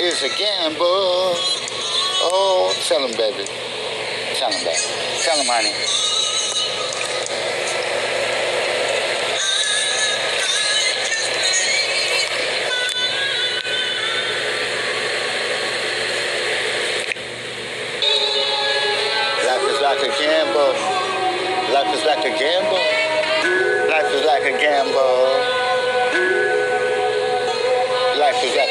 is a gamble. Oh, tell him, baby. Tell him, baby. Tell him, honey. Life is like a gamble. Life is like a gamble. Life is like a gamble.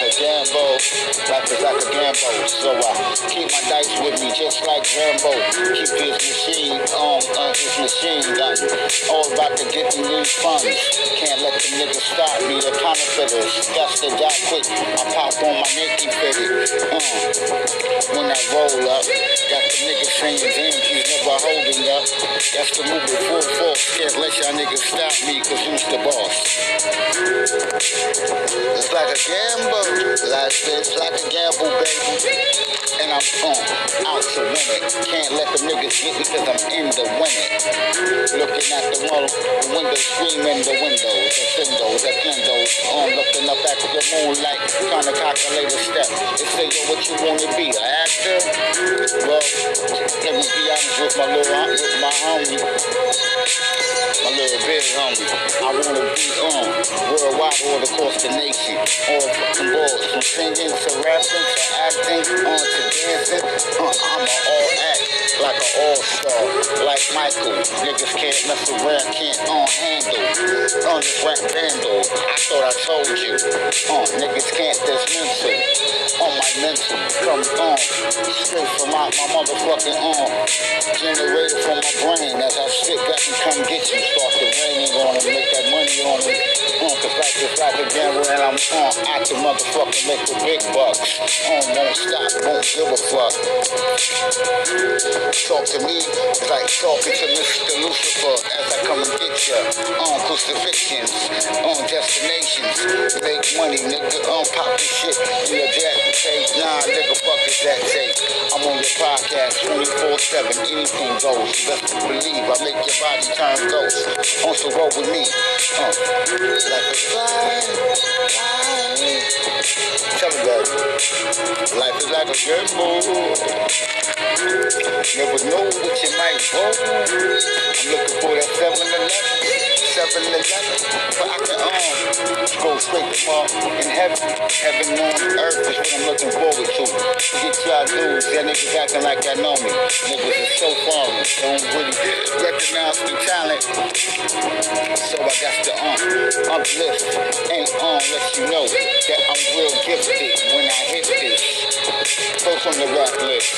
A gamble. Life is like a gamble. So I keep my dice with me just like Rambo. Keep his machine on uh, his machine gun. All about to get me these funds. Can't let the niggas stop me. The counterfeiters. That's the die quick. I pop on my Nike fitted. Uh, when I roll up, got the niggas saying, damn, he's never holding up. That's the move with full force. Can't let y'all niggas stop me, cause who's the boss? It's like a gamble. Life is like a gamble, baby. And I'm on, out to win it. Can't let the niggas get me cause I'm in the win it. Looking at the wall, the window, screaming the windows, the windows, the windows. On looking up at the moonlight, trying to calculate a step. They say, yo, what you wanna be, an actor? Well, let me be honest with my little, with my homie homie. I wanna be on worldwide all across the nation. All fucking balls. From singing to rapping to acting, on to dancing. Uh, I'm an all act. Like an all-star, like Michael. Niggas can't mess around, can't on handle. On this rap vandal. I thought I told you. Uh, niggas can't dismantle. On my mental, come on. Straight from out my motherfucking arm. Generated from my brain as I sit back and come get you. Start the raining on them, make that money on them. Uh, cause like this like a gamble and I'm on. Out to motherfucking make the big bucks. On, won't stop, won't give a fuck. Talk to me like talking to Mr. Lucifer as I come and get ya. On crucifixions, on destinations. Make money, nigga. On pop this shit in your jet tape. Nah, nigga, fuck is that tape. I'm on your podcast 24-7. Anything goes. You best believe I make your body turn ghost. On so roll with me. Uh, like a fly, fly. Tell me that. Life is like a gamble. Never know what you might hold. I'm looking for that 7-Eleven, 7-Eleven, to mark in heaven. Heaven on earth is what I'm looking forward to. Get y'all dudes, that niggas acting like y'all know me. Niggas is so foreign, don't really recognize the talent. So I got to um, uplift and um, let you know that I'm real gifted when I hit this. Go from the rap list.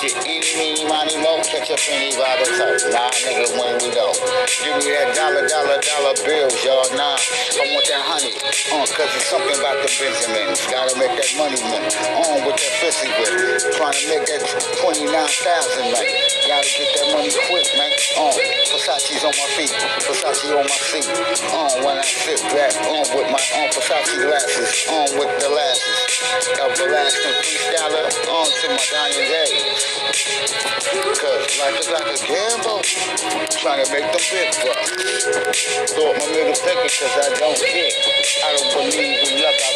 Shit, any, meeny, money, mo, catch up anybody type. Nah, nigga, when we know. Give me that dollar, dollar, dollar bills, y'all. Nah, I want that honey. Uh, cause it's something about the Benjamins. Gotta make that money, man. On with that pussy with. Trying to make that 29,000, man. Gotta get that money quick, man. On, Versace's on my feet. Versace on my seat. On, when I sit back, on with my on Versace glasses. On with the lashes. Everlasting freestyler. On to my dying days. Cause life is like a gamble. Trying to make them big bucks. Thought my middle finger cause I don't care. I don't believe in luck, I